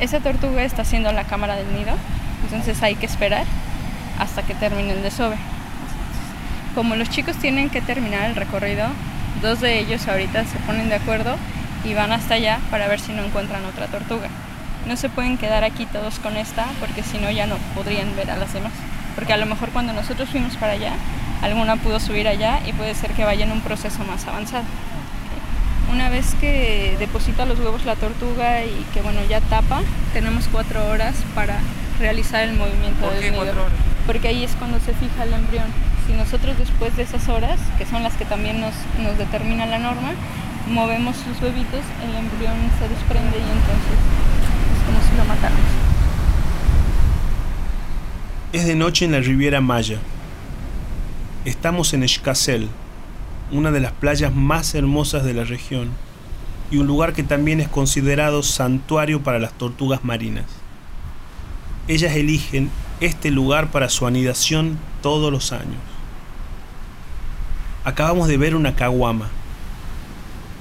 esa tortuga está haciendo la cámara del nido, entonces hay que esperar hasta que termine el desove. Como los chicos tienen que terminar el recorrido, dos de ellos ahorita se ponen de acuerdo y van hasta allá para ver si no encuentran otra tortuga. No se pueden quedar aquí todos con esta porque si no ya no podrían ver a las demás. Porque a lo mejor cuando nosotros fuimos para allá, alguna pudo subir allá y puede ser que vaya en un proceso más avanzado. Una vez que deposita los huevos la tortuga y que bueno ya tapa, tenemos cuatro horas para realizar el movimiento del nido. Porque ahí es cuando se fija el embrión. Si nosotros después de esas horas, que son las que también nos, nos determina la norma, movemos los huevitos, el embrión se desprende y entonces es como si lo matáramos. Es de noche en la Riviera Maya. Estamos en Escasel, una de las playas más hermosas de la región y un lugar que también es considerado santuario para las tortugas marinas. Ellas eligen este lugar para su anidación todos los años. Acabamos de ver una caguama,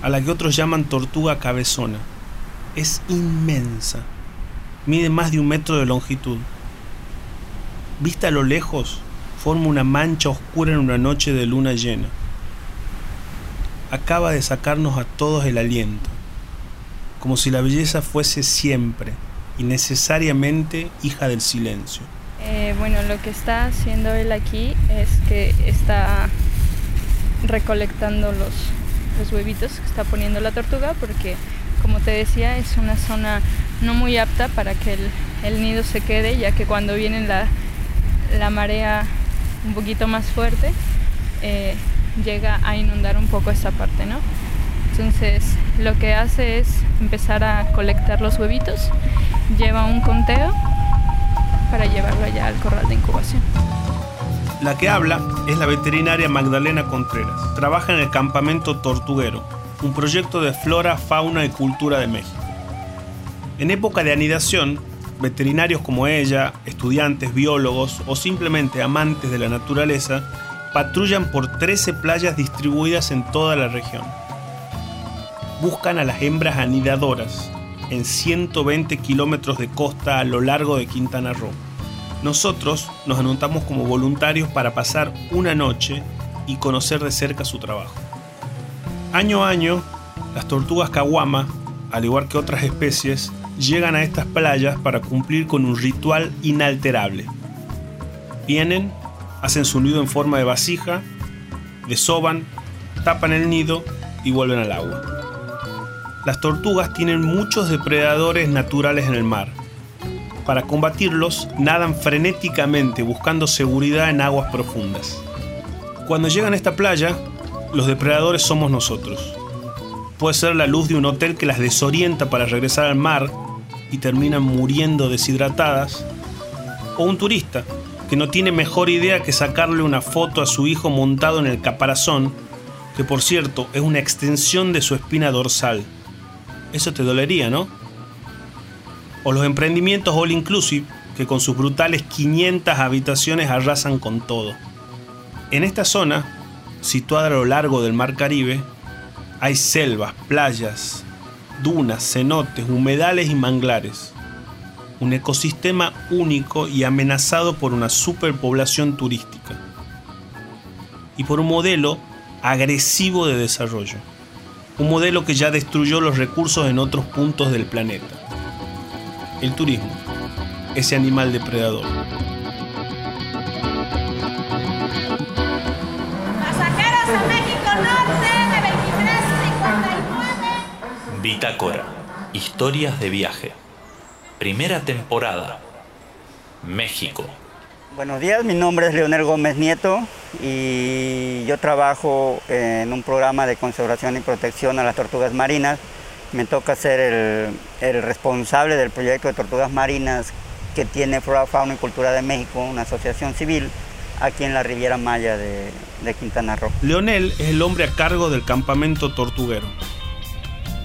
a la que otros llaman tortuga cabezona. Es inmensa, mide más de un metro de longitud. Vista a lo lejos, forma una mancha oscura en una noche de luna llena. Acaba de sacarnos a todos el aliento, como si la belleza fuese siempre y necesariamente hija del silencio. Eh, bueno, lo que está haciendo él aquí es que está recolectando los, huevitos que está poniendo la tortuga porque como te decía es una zona no muy apta para que el, nido se quede ya que cuando viene la, la marea un poquito más fuerte eh, llega a inundar un poco esa parte, ¿no? Entonces lo que hace es empezar a colectar los huevitos, lleva un conteo para llevarlo allá al corral de incubación. La que habla es la veterinaria Magdalena Contreras. Trabaja en el campamento Tortuguero, un proyecto de flora, fauna y cultura de México. En época de anidación, veterinarios como ella, estudiantes, biólogos o simplemente amantes de la naturaleza patrullan por 13 playas distribuidas en toda la región. Buscan a las hembras anidadoras en 120 kilómetros de costa a lo largo de Quintana Roo. Nosotros nos anotamos como voluntarios para pasar una noche y conocer de cerca su trabajo. Año a año, las tortugas caguama, al igual que otras especies, llegan a estas playas para cumplir con un ritual inalterable. Vienen, hacen su nido en forma de vasija, desoban, tapan el nido y vuelven al agua. Las tortugas tienen muchos depredadores naturales en el mar. Para combatirlos, nadan frenéticamente buscando seguridad en aguas profundas. Cuando llegan a esta playa, los depredadores somos nosotros. Puede ser la luz de un hotel que las desorienta para regresar al mar y terminan muriendo deshidratadas, o un turista que no tiene mejor idea que sacarle una foto a su hijo montado en el caparazón, que por cierto es una extensión de su espina dorsal. Eso te dolería, ¿no? O los emprendimientos all inclusive, que con sus brutales 500 habitaciones arrasan con todo. En esta zona, situada a lo largo del Mar Caribe, hay selvas, playas, dunas, cenotes, humedales y manglares. Un ecosistema único y amenazado por una superpoblación turística. Y por un modelo agresivo de desarrollo. Un modelo que ya destruyó los recursos en otros puntos del planeta. El turismo, ese animal depredador. Pasajeros a México Norte de 2359. Bitácora. Historias de viaje. Primera temporada. México. Buenos días, mi nombre es Leonel Gómez Nieto y yo trabajo en un programa de conservación y protección a las tortugas marinas. Me toca ser el, el responsable del proyecto de tortugas marinas que tiene Flora, Fauna y Cultura de México, una asociación civil, aquí en la Riviera Maya de, de Quintana Roo. Leonel es el hombre a cargo del campamento tortuguero.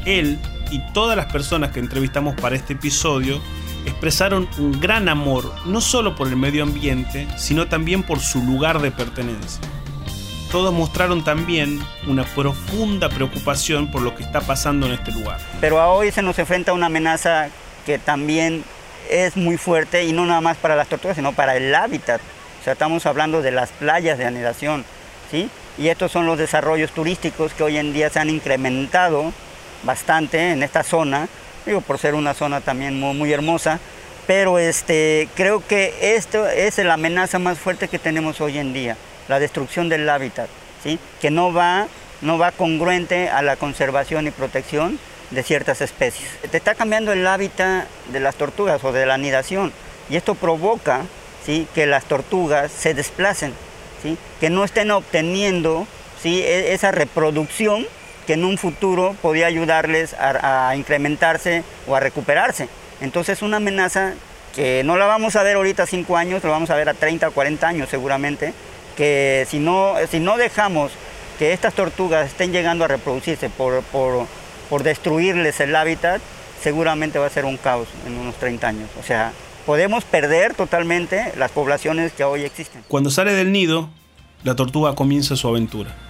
Él y todas las personas que entrevistamos para este episodio expresaron un gran amor, no solo por el medio ambiente, sino también por su lugar de pertenencia. Todos mostraron también una profunda preocupación por lo que está pasando en este lugar. Pero a hoy se nos enfrenta una amenaza que también es muy fuerte y no nada más para las tortugas, sino para el hábitat. O sea, estamos hablando de las playas de anidación, ¿sí? Y estos son los desarrollos turísticos que hoy en día se han incrementado bastante en esta zona, digo, por ser una zona también muy, hermosa, pero este, creo que esto es la amenaza más fuerte que tenemos hoy en día, la destrucción del hábitat, ¿sí? que no va, no va congruente a la conservación y protección de ciertas especies. Te está cambiando el hábitat de las tortugas o de la anidación y esto provoca ¿sí? que las tortugas se desplacen, ¿sí? que no estén obteniendo ¿sí? E, esa reproducción que en un futuro podía ayudarles a, incrementarse o a recuperarse. Entonces es una amenaza que no la vamos a ver ahorita a 5 años, la vamos a ver a 30 o 40 años seguramente, que si no, si no dejamos que estas tortugas estén llegando a reproducirse por, por, por destruirles el hábitat, seguramente va a ser un caos en unos 30 años. O sea, podemos perder totalmente las poblaciones que hoy existen. Cuando sale del nido, la tortuga comienza su aventura.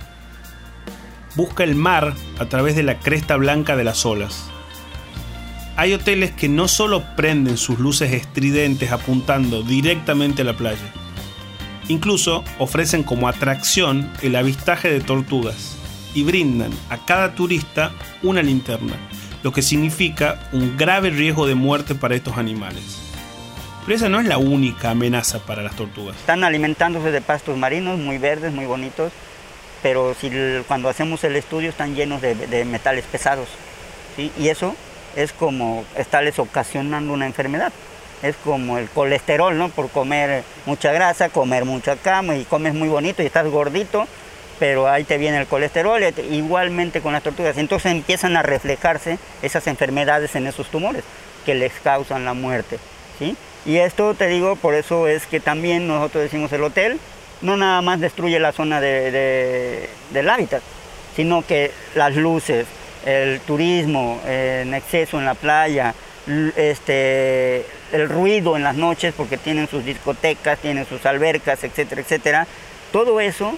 Busca el mar a través de la cresta blanca de las olas. Hay hoteles que no solo prenden sus luces estridentes apuntando directamente a la playa, incluso ofrecen como atracción el avistaje de tortugas y brindan a cada turista una linterna, lo que significa un grave riesgo de muerte para estos animales. Pero esa no es la única amenaza para las tortugas. Están alimentándose de pastos marinos muy verdes, muy bonitos, pero si, cuando hacemos el estudio están llenos de, de metales pesados. ¿sí? Y eso es como estarles ocasionando una enfermedad. Es como el colesterol, ¿no? Por comer mucha grasa, comer mucha cama y comes muy bonito y estás gordito, pero ahí te viene el colesterol, igualmente con las tortugas. Entonces empiezan a reflejarse esas enfermedades en esos tumores que les causan la muerte. ¿sí? Y esto te digo, por eso es que también nosotros decimos el hotel no nada más destruye la zona de, de, del hábitat, sino que las luces, el turismo en exceso en la playa, este, el ruido en las noches porque tienen sus discotecas, tienen sus albercas, etcétera, etcétera, todo eso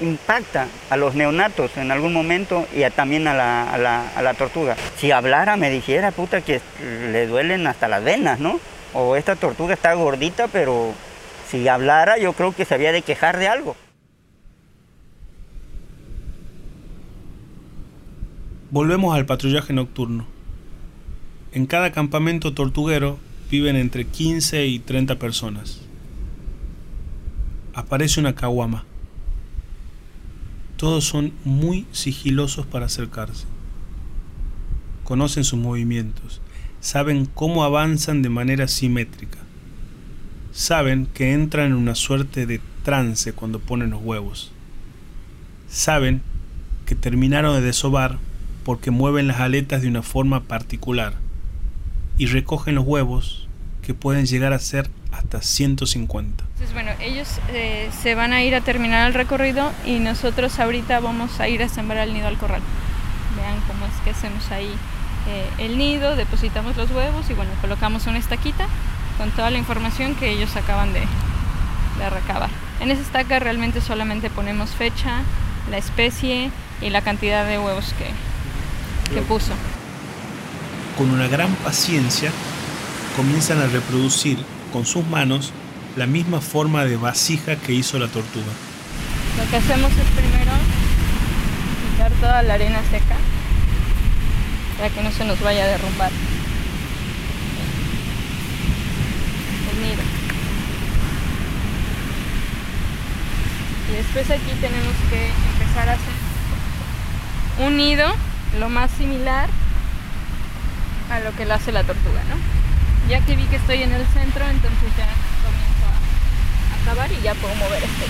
impacta a los neonatos en algún momento y a, también a la, a, la, a la, tortuga. Si hablara me dijera, puta, que le duelen hasta las venas, ¿no? O esta tortuga está gordita, pero si hablara yo creo que se había de quejar de algo. Volvemos al patrullaje nocturno. En cada campamento tortuguero viven entre 15 y 30 personas. Aparece una caguama. Todos son muy sigilosos para acercarse. Conocen sus movimientos, saben cómo avanzan de manera simétrica. Saben que entran en una suerte de trance cuando ponen los huevos. Saben que terminaron de desovar porque mueven las aletas de una forma particular y recogen los huevos que pueden llegar a ser hasta 150. Entonces, bueno, ellos eh, se van a ir a terminar el recorrido y nosotros ahorita vamos a ir a sembrar el nido al corral. Vean cómo es que hacemos ahí eh, el nido, depositamos los huevos y bueno, colocamos una estaquita con toda la información que ellos acaban de, de recabar. En esa estaca realmente solamente ponemos fecha, la especie y la cantidad de huevos que, que puso. Con una gran paciencia comienzan a reproducir con sus manos la misma forma de vasija que hizo la tortuga. Lo que hacemos es primero quitar toda la arena seca para que no se nos vaya a derrumbar el nido. Después aquí tenemos que empezar a hacer un nido lo más similar a lo que lo hace la tortuga, ¿no? Ya que vi que estoy en el centro, entonces ya comienzo a, a cavar y ya puedo mover este.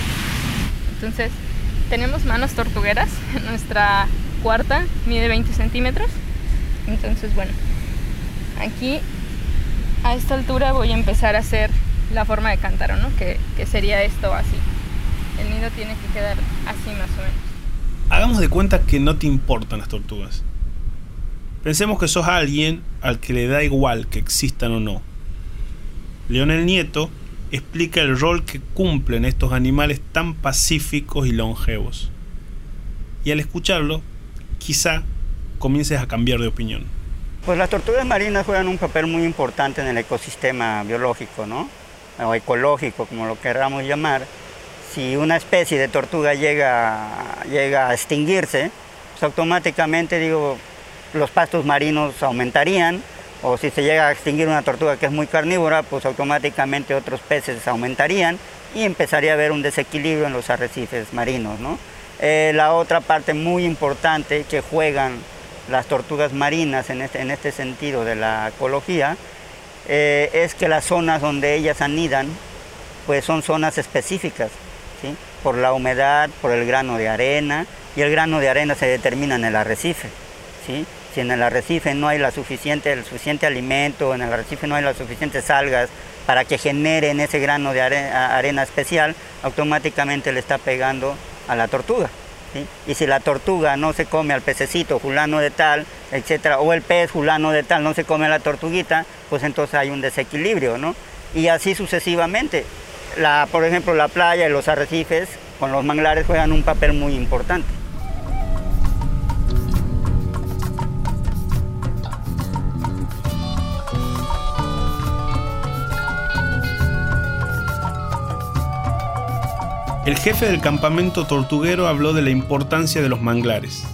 Entonces, tenemos manos tortugueras. Nuestra cuarta mide 20 centímetros. Entonces, bueno, aquí a esta altura voy a empezar a hacer la forma de cántaro, ¿no? Que, que sería esto así. El nido tiene que quedar así más o menos. Hagamos de cuenta que no te importan las tortugas. Pensemos que sos alguien al que le da igual que existan o no. Leonel Nieto explica el rol que cumplen estos animales tan pacíficos y longevos. Y al escucharlo, quizá comiences a cambiar de opinión. Pues las tortugas marinas juegan un papel muy importante en el ecosistema biológico, ¿no? O ecológico, como lo queramos llamar. Si una especie de tortuga llega, llega a extinguirse, pues automáticamente, digo, los pastos marinos aumentarían, o si se llega a extinguir una tortuga que es muy carnívora, pues automáticamente otros peces aumentarían y empezaría a haber un desequilibrio en los arrecifes marinos, ¿no? Eh, la otra parte muy importante que juegan las tortugas marinas en este, en este sentido de la ecología eh, es que las zonas donde ellas anidan pues son zonas específicas, ¿sí? por la humedad, por el grano de arena, y el grano de arena se determina en el arrecife. ¿sí? Si en el arrecife no hay la suficiente, el suficiente alimento, en el arrecife no hay las suficientes algas para que generen ese grano de arena especial, automáticamente le está pegando a la tortuga. Y si la tortuga no se come al pececito fulano de tal, etcétera, o el pez fulano de tal no se come a la tortuguita, pues entonces hay un desequilibrio, ¿no? Y así sucesivamente. Por ejemplo, la playa y los arrecifes con los manglares juegan un papel muy importante. El jefe del campamento tortuguero habló de la importancia de los manglares.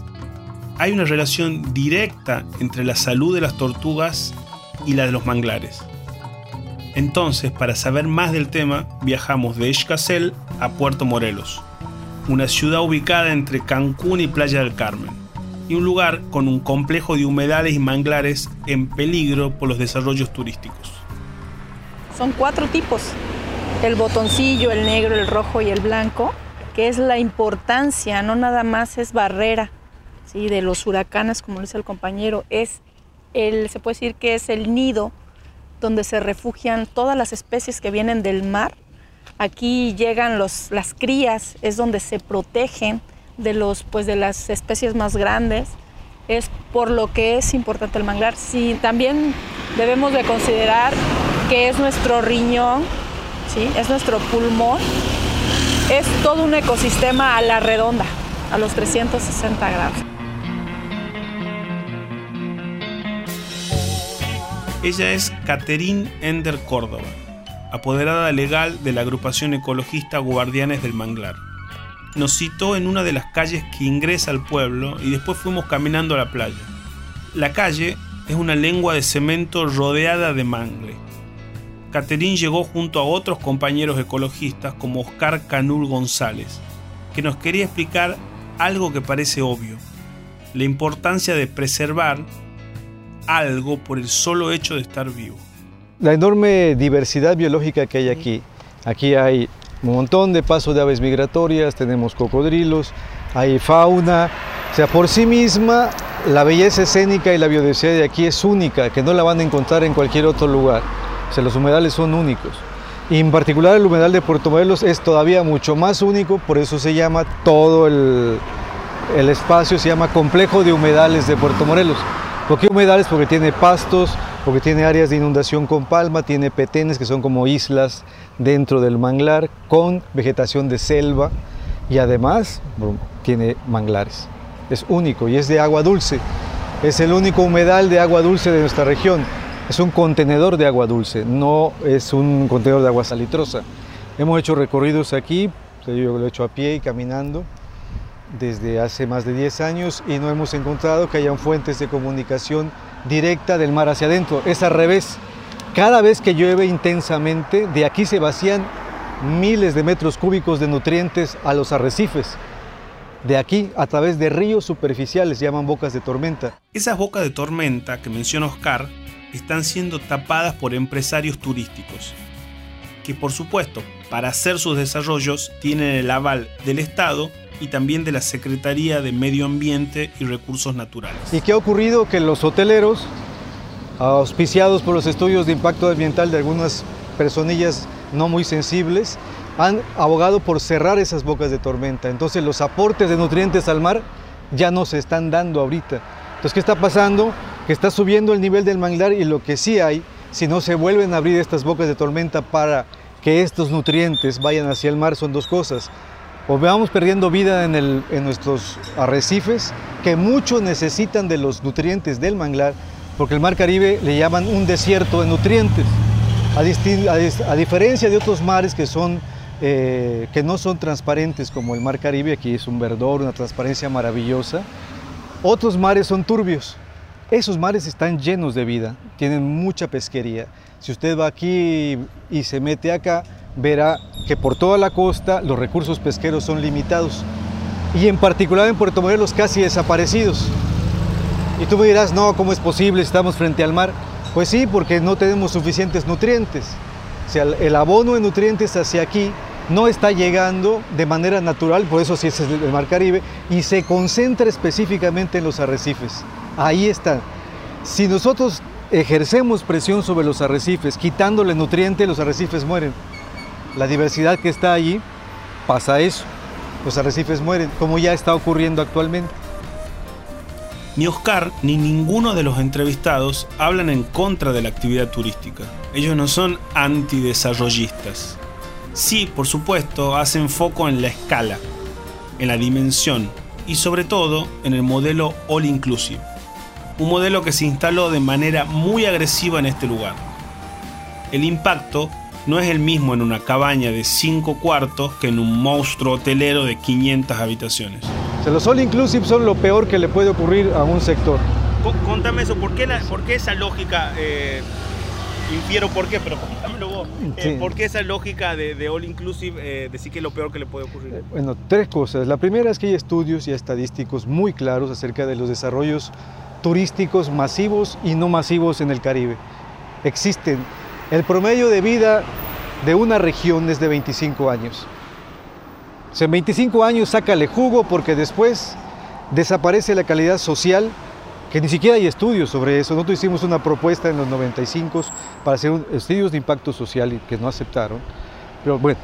Hay una relación directa entre la salud de las tortugas y la de los manglares. Entonces, para saber más del tema, viajamos de Escasel a Puerto Morelos, una ciudad ubicada entre Cancún y Playa del Carmen, y un lugar con un complejo de humedales y manglares en peligro por los desarrollos turísticos. Son cuatro tipos el botoncillo, el negro, el rojo y el blanco, que es la importancia, no nada más es barrera ¿sí? de los huracanes, como dice el compañero, es el, se puede decir que es el nido donde se refugian todas las especies que vienen del mar. Aquí llegan los, las crías, es donde se protegen de, los, pues de las especies más grandes. Es por lo que es importante el manglar. Sí, también debemos de considerar que es nuestro riñón es nuestro pulmón, es todo un ecosistema a la redonda, a los 360 grados. Ella es Caterín Ender Córdoba, apoderada legal de la agrupación ecologista Guardianes del Manglar. Nos citó en una de las calles que ingresa al pueblo y después fuimos caminando a la playa. La calle es una lengua de cemento rodeada de mangle Caterín llegó junto a otros compañeros ecologistas como Oscar Canul González, que nos quería explicar algo que parece obvio, la importancia de preservar algo por el solo hecho de estar vivo. La enorme diversidad biológica que hay aquí. Aquí hay un montón de pasos de aves migratorias, tenemos cocodrilos, hay fauna. O sea, por sí misma, la belleza escénica y la biodiversidad de aquí es única, que no la van a encontrar en cualquier otro lugar. O sea, los humedales son únicos. Y en particular el humedal de Puerto Morelos es todavía mucho más único, por eso se llama todo el, el espacio, se llama Complejo de Humedales de Puerto Morelos. ¿Por qué humedales? Porque tiene pastos, porque tiene áreas de inundación con palma, tiene petenes que son como islas dentro del manglar con vegetación de selva y además tiene manglares. Es único y es de agua dulce. Es el único humedal de agua dulce de nuestra región. Es un contenedor de agua dulce, no es un contenedor de agua salitrosa. Hemos hecho recorridos aquí, yo lo he hecho a pie y caminando desde hace más de 10 años y no hemos encontrado que hayan fuentes de comunicación directa del mar hacia adentro. Es al revés. Cada vez que llueve intensamente, de aquí se vacían miles de metros cúbicos de nutrientes a los arrecifes. De aquí, a través de ríos superficiales, llaman bocas de tormenta. Esas bocas de tormenta que menciona Oscar están siendo tapadas por empresarios turísticos, que por supuesto, para hacer sus desarrollos tienen el aval del Estado y también de la Secretaría de Medio Ambiente y Recursos Naturales. ¿Y qué ha ocurrido? Que los hoteleros, auspiciados por los estudios de impacto ambiental de algunas personillas no muy sensibles, han abogado por cerrar esas bocas de tormenta. Entonces los aportes de nutrientes al mar ya no se están dando ahorita. Entonces, ¿qué está pasando? Que está subiendo el nivel del manglar y lo que sí hay, si no se vuelven a abrir estas bocas de tormenta para que estos nutrientes vayan hacia el mar, son dos cosas. O vamos perdiendo vida en, nuestros arrecifes, que mucho necesitan de los nutrientes del manglar, porque el mar Caribe le llaman un desierto de nutrientes, a diferencia de otros mares que, son, eh, que no son transparentes como el mar Caribe, aquí es un verdor, una transparencia maravillosa, otros mares son turbios. Esos mares están llenos de vida, tienen mucha pesquería. Si usted va aquí y se mete acá, verá que por toda la costa los recursos pesqueros son limitados y en particular en Puerto Morelos casi desaparecidos. Y tú me dirás, no, ¿cómo es posible? Estamos frente al mar. Pues sí, porque no tenemos suficientes nutrientes. O sea, el abono de nutrientes hacia aquí no está llegando de manera natural, por eso sí es el mar Caribe, y se concentra específicamente en los arrecifes. Ahí está. Si nosotros ejercemos presión sobre los arrecifes, quitándole nutrientes, los arrecifes mueren. La diversidad que está allí pasa eso. Los arrecifes mueren, como ya está ocurriendo actualmente. Ni Oscar ni ninguno de los entrevistados hablan en contra de la actividad turística. Ellos no son antidesarrollistas. Sí, por supuesto, hacen foco en la escala, en la dimensión y sobre todo en el modelo all inclusive un modelo que se instaló de manera muy agresiva en este lugar. El impacto no es el mismo en una cabaña de 5 cuartos que en un monstruo hotelero de 500 habitaciones. los all inclusive son lo peor que le puede ocurrir a un sector. Contame eso, ¿por qué, esa lógica, eh, infiero por qué, pero contámelo vos, eh, ¿por qué esa lógica de, all inclusive eh, decir que es lo peor que le puede ocurrir? Bueno, tres cosas. La primera es que hay estudios y estadísticos muy claros acerca de los desarrollos turísticos masivos y no masivos en el Caribe. Existen. El promedio de vida de una región es de 25 años. O en 25 años sácale jugo porque después desaparece la calidad social, que ni siquiera hay estudios sobre eso. Nosotros hicimos una propuesta en los 95 para hacer estudios de impacto social que no aceptaron. Pero bueno,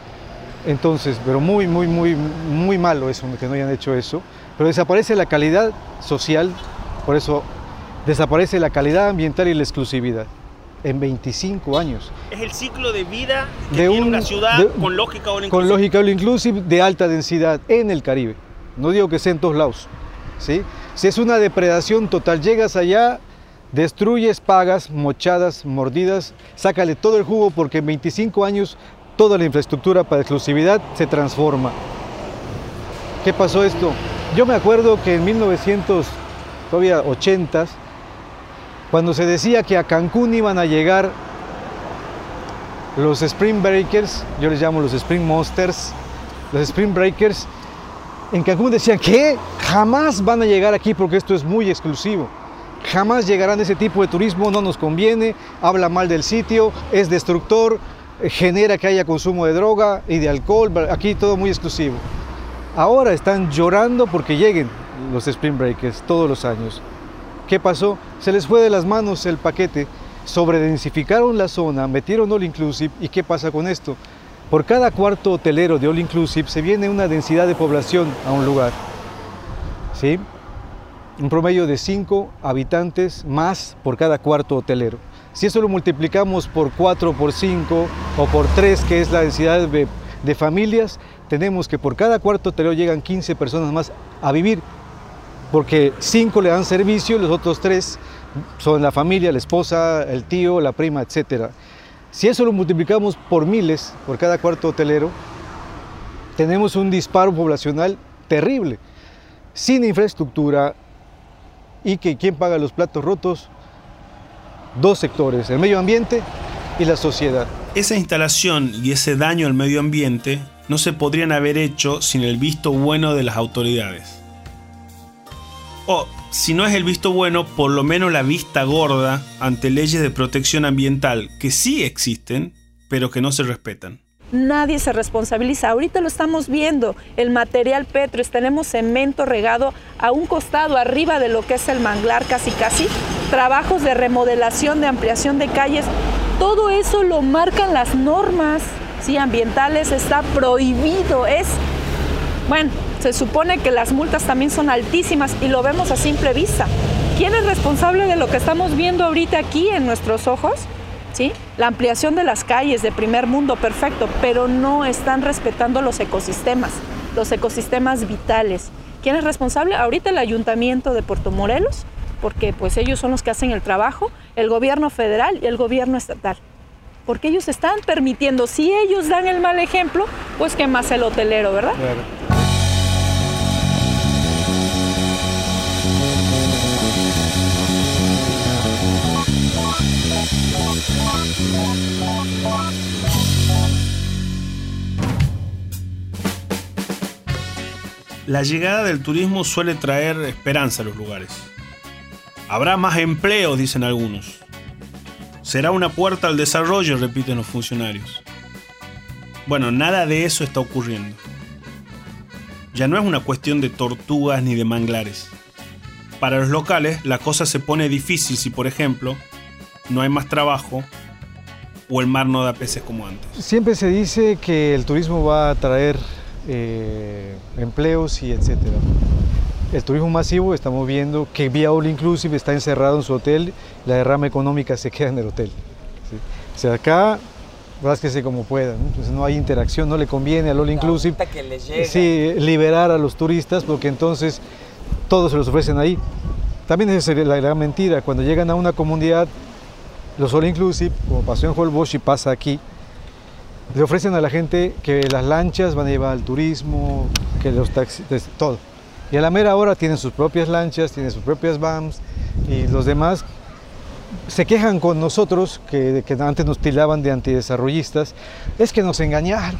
entonces, pero muy, muy, muy, muy malo eso, que no hayan hecho eso. Pero desaparece la calidad social por eso desaparece la calidad ambiental y la exclusividad en 25 años. Es el ciclo de vida de una ciudad con lógica inclusive. Con lógica all inclusive de alta densidad en el Caribe. No digo que sea en todos lados. ¿sí? Si es una depredación total, llegas allá, destruyes, pagas, mochadas, mordidas, sácale todo el jugo porque en 25 años toda la infraestructura para exclusividad se transforma. ¿Qué pasó esto? Yo me acuerdo que en 1900 todavía 80 cuando se decía que a Cancún iban a llegar los Spring Breakers, yo les llamo los Spring Monsters, los Spring Breakers, en Cancún decían que jamás van a llegar aquí porque esto es muy exclusivo. Jamás llegarán ese tipo de turismo, no nos conviene, habla mal del sitio, es destructor, genera que haya consumo de droga y de alcohol, aquí todo muy exclusivo. Ahora están llorando porque lleguen, los Spring Breakers todos los años. ¿Qué pasó? Se les fue de las manos el paquete, sobredensificaron la zona, metieron All Inclusive y ¿qué pasa con esto? Por cada cuarto hotelero de All Inclusive se viene una densidad de población a un lugar. ¿Sí? Un promedio de 5 habitantes más por cada cuarto hotelero. Si eso lo multiplicamos por 4, por 5 o por 3, que es la densidad de, de familias, tenemos que por cada cuarto hotelero llegan 15 personas más a vivir porque cinco le dan servicio y los otros tres son la familia, la esposa, el tío, la prima, etc. Si eso lo multiplicamos por miles, por cada cuarto hotelero, tenemos un disparo poblacional terrible, sin infraestructura y que quién paga los platos rotos, dos sectores, el medio ambiente y la sociedad. Esa instalación y ese daño al medio ambiente no se podrían haber hecho sin el visto bueno de las autoridades o si no es el visto bueno, por lo menos la vista gorda ante leyes de protección ambiental que sí existen, pero que no se respetan. Nadie se responsabiliza. Ahorita lo estamos viendo. El material petro, tenemos cemento regado a un costado arriba de lo que es el manglar casi casi. Trabajos de remodelación, de ampliación de calles. Todo eso lo marcan las normas ¿sí? ambientales. Está prohibido. Es, bueno, se supone que las multas también son altísimas y lo vemos a simple vista. ¿Quién es responsable de lo que estamos viendo ahorita aquí en nuestros ojos? ¿Sí? La ampliación de las calles de primer mundo, perfecto, pero no están respetando los ecosistemas, los ecosistemas vitales. ¿Quién es responsable? Ahorita el ayuntamiento de Puerto Morelos porque pues ellos son los que hacen el trabajo, el gobierno federal y el gobierno estatal. Porque ellos están permitiendo, si ellos dan el mal ejemplo, pues que más el hotelero, ¿verdad? La llegada del turismo suele traer esperanza a los lugares. Habrá más empleos, dicen algunos. Será una puerta al desarrollo, repiten los funcionarios. Bueno, nada de eso está ocurriendo. Ya no es una cuestión de tortugas ni de manglares. Para los locales la cosa se pone difícil si, por ejemplo, no hay más trabajo o el mar no da peces como antes. Siempre se dice que el turismo va a traer eh, empleos y etcétera. El turismo masivo estamos viendo que vía All Inclusive está encerrado en su hotel, la derrama económica se queda en el hotel. O sea, acá rásquese como pueda, ¿no? no hay interacción, no le conviene al All Inclusive sí, liberar a los turistas porque entonces todos se los ofrecen ahí. También es la gran mentira, cuando llegan a una comunidad, los All Inclusive, como pasó en Holbox y pasa aquí, le ofrecen a la gente que las lanchas van a llevar al turismo, que los taxis, todo. Y a la mera hora tienen sus propias lanchas, tienen sus propias VAMs y los demás se quejan con nosotros, que, que antes nos tilaban de antidesarrollistas, es que nos engañaron.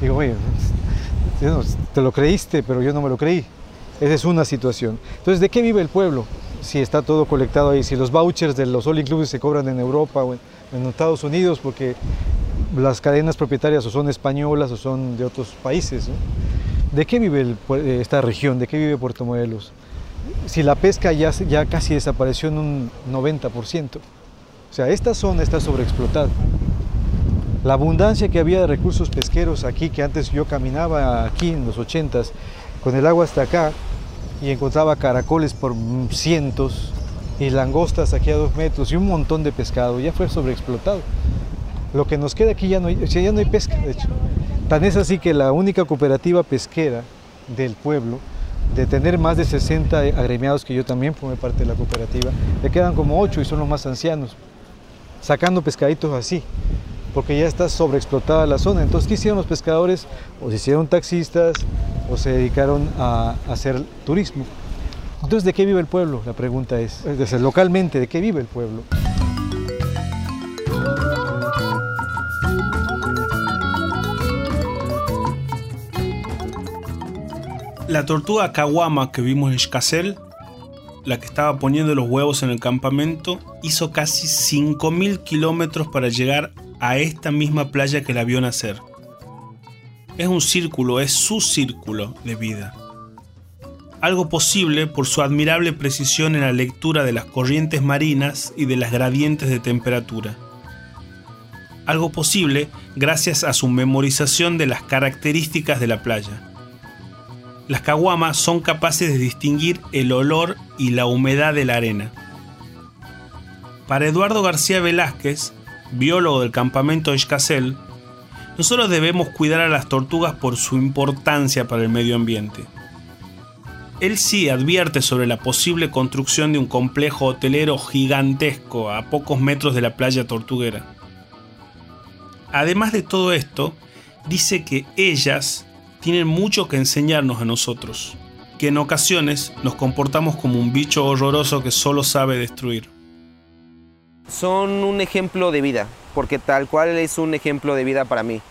Digo, oye, te lo creíste, pero yo no me lo creí. Esa es una situación. Entonces, ¿de qué vive el pueblo? Si está todo colectado ahí, si los vouchers de los all inclusive se cobran en Europa o en Estados Unidos, porque las cadenas propietarias o son españolas o son de otros países. ¿De qué vive eh, esta región? ¿De qué vive Puerto Morelos? Si la pesca ya, ya casi desapareció en un 90%. O sea, esta zona está sobreexplotada. La abundancia que había de recursos pesqueros aquí, que antes yo caminaba aquí en los 80s, con el agua hasta acá, y encontraba caracoles por cientos, y langostas aquí a dos metros, y un montón de pescado, ya fue sobreexplotado. Lo que nos queda aquí ya no hay, ya no hay pesca, de hecho. Tan es así que la única cooperativa pesquera del pueblo, de tener más de 60 agremiados, que yo también formé parte de la cooperativa, le quedan como 8 y son los más ancianos, sacando pescaditos así, porque ya está sobreexplotada la zona. Entonces, ¿qué hicieron los pescadores? O se hicieron taxistas, o se dedicaron a, hacer turismo. Entonces, ¿de qué vive el pueblo? La pregunta es, desde localmente, ¿de qué vive el pueblo? La tortuga caguama que vimos en Xcasel, la que estaba poniendo los huevos en el campamento, hizo casi 5.000 kilómetros para llegar a esta misma playa que la vio nacer. Es un círculo, es su círculo de vida. Algo posible por su admirable precisión en la lectura de las corrientes marinas y de las gradientes de temperatura. Algo posible gracias a su memorización de las características de la playa las caguamas son capaces de distinguir el olor y la humedad de la arena. Para Eduardo García Velázquez, biólogo del campamento de Xcasel, nosotros debemos cuidar a las tortugas por su importancia para el medio ambiente. Él sí advierte sobre la posible construcción de un complejo hotelero gigantesco a pocos metros de la playa tortuguera. Además de todo esto, dice que ellas tienen mucho que enseñarnos a nosotros, que en ocasiones nos comportamos como un bicho horroroso que solo sabe destruir. Son un ejemplo de vida, porque tal cual es un ejemplo de vida para mí.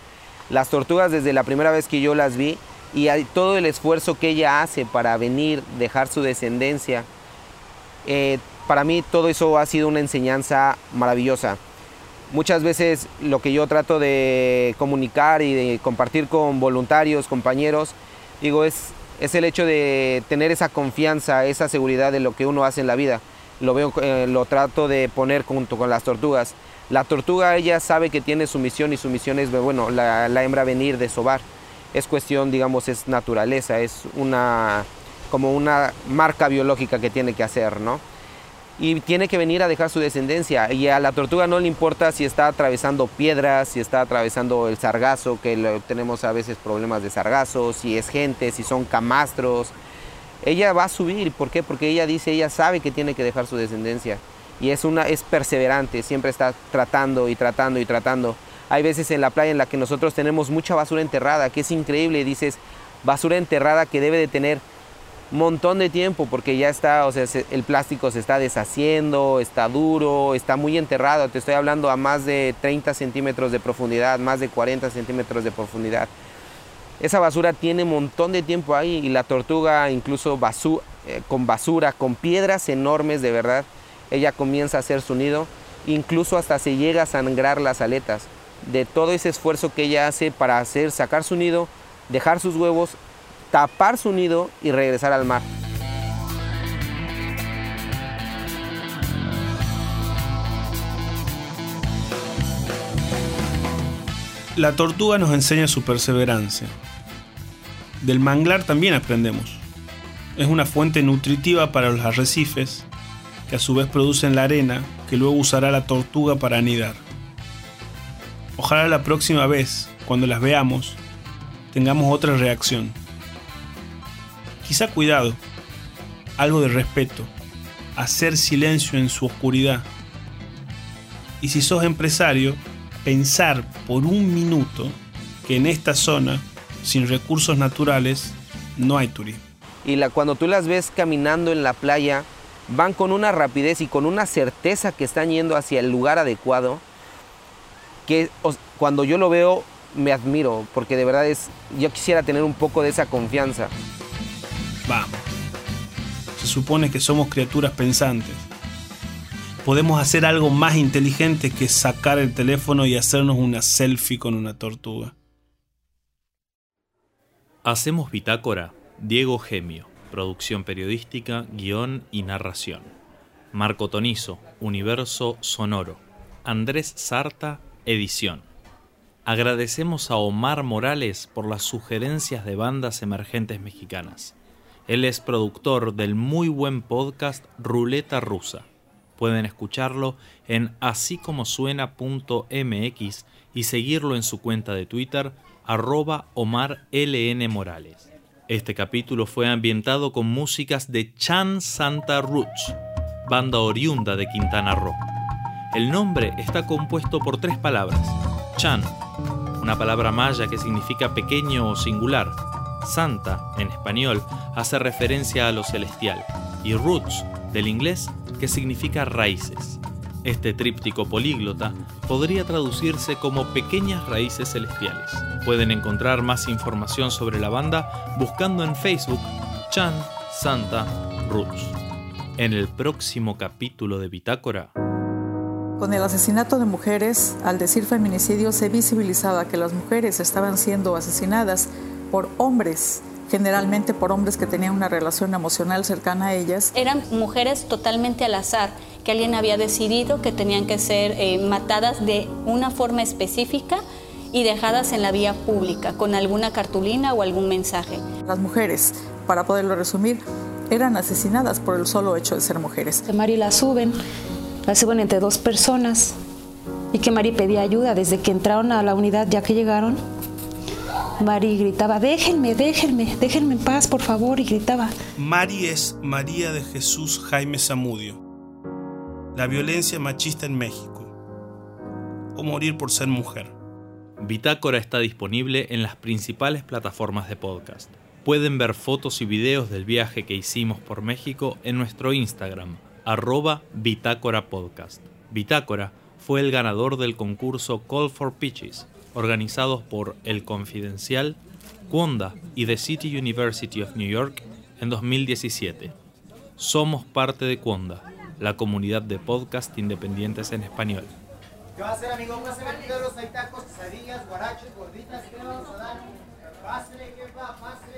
Las tortugas desde la primera vez que yo las vi y todo el esfuerzo que ella hace para venir, dejar su descendencia, eh, para mí todo eso ha sido una enseñanza maravillosa. Muchas veces lo que yo trato de comunicar y de compartir con voluntarios, compañeros, digo, es, es el hecho de tener esa confianza, esa seguridad de lo que uno hace en la vida. Lo, veo, eh, lo trato de poner junto con las tortugas. La tortuga ella sabe que tiene su misión y su misión es, bueno, la, la hembra venir de sobar. Es cuestión, digamos, es naturaleza, es una, como una marca biológica que tiene que hacer, ¿no? y tiene que venir a dejar su descendencia. Y a la tortuga no le importa si está atravesando piedras, si está atravesando el sargazo, que tenemos a veces problemas de sargazo, si es gente, si son camastros. Ella va a subir. ¿Por qué? Porque ella dice, ella sabe que tiene que dejar su descendencia. Y es, una, es perseverante, siempre está tratando y tratando y tratando. Hay veces en la playa en la que nosotros tenemos mucha basura enterrada, que es increíble. Dices, basura enterrada que debe de tener montón de tiempo porque ya está, o sea, el plástico se está deshaciendo, está duro, está muy enterrado. Te estoy hablando a más de 30 centímetros de profundidad, más de 40 centímetros de profundidad. Esa basura tiene un montón de tiempo ahí y la tortuga incluso eh, con basura, con piedras enormes de verdad, ella comienza a hacer su nido, incluso hasta se llega a sangrar las aletas de todo ese esfuerzo que ella hace para hacer, sacar su nido, dejar sus huevos, tapar su nido y regresar al mar. La tortuga nos enseña su perseverancia. Del manglar también aprendemos. Es una fuente nutritiva para los arrecifes, que a su vez producen la arena que luego usará la tortuga para anidar. Ojalá la próxima vez, cuando las veamos, tengamos otra reacción. Quizá cuidado, algo de respeto, hacer silencio en su oscuridad. Y si sos empresario, pensar por un minuto que en esta zona, sin recursos naturales, no hay turismo. Y la, cuando tú las ves caminando en la playa, van con una rapidez y con una certeza que están yendo hacia el lugar adecuado, que cuando yo lo veo me admiro, porque de verdad es, yo quisiera tener un poco de esa confianza. Vamos. Se supone que somos criaturas pensantes. Podemos hacer algo más inteligente que sacar el teléfono y hacernos una selfie con una tortuga. Hacemos bitácora. Diego Gemio. Producción periodística, guion y narración. Marco Tonizo, Universo Sonoro. Andrés Sarta, edición. Agradecemos a Omar Morales por las sugerencias de bandas emergentes mexicanas. Él es productor del muy buen podcast Ruleta Rusa. Pueden escucharlo en asícomosuena.mx y seguirlo en su cuenta de Twitter arroba Omar LN Morales. Este capítulo fue ambientado con músicas de Chan Santa Ruch, banda oriunda de Quintana Roo. El nombre está compuesto por tres palabras. Chan, una palabra maya que significa pequeño o singular, Santa, en español, hace referencia a lo celestial, y roots, del inglés, que significa raíces. Este tríptico políglota podría traducirse como pequeñas raíces celestiales. Pueden encontrar más información sobre la banda buscando en Facebook Chan Santa Roots. En el próximo capítulo de Bitácora. Con el asesinato de mujeres, al decir feminicidio se visibilizaba que las mujeres estaban siendo asesinadas por hombres, generalmente por hombres que tenían una relación emocional cercana a ellas. Eran mujeres totalmente al azar, que alguien había decidido que tenían que ser eh, matadas de una forma específica y dejadas en la vía pública con alguna cartulina o algún mensaje. Las mujeres, para poderlo resumir, eran asesinadas por el solo hecho de ser mujeres. Mari la suben, la suben entre dos personas y que Mari pedía ayuda desde que entraron a la unidad ya que llegaron Mari gritaba, déjenme, déjenme, déjenme en paz, por favor, y gritaba. Mari es María de Jesús Jaime Zamudio. La violencia machista en México. O morir por ser mujer. Bitácora está disponible en las principales plataformas de podcast. Pueden ver fotos y videos del viaje que hicimos por México en nuestro Instagram, arroba Bitácora Podcast. Bitácora fue el ganador del concurso Call for Pitches, organizados por El Confidencial, Wanda y The City University of New York en 2017. Somos parte de Cuonda, la comunidad de podcast independientes en español. ¿Qué va a hacer, amigo? ¿Va a hacer los tacos, guaraches, gorditas? ¿Qué vamos a dar? Pásale, pásale.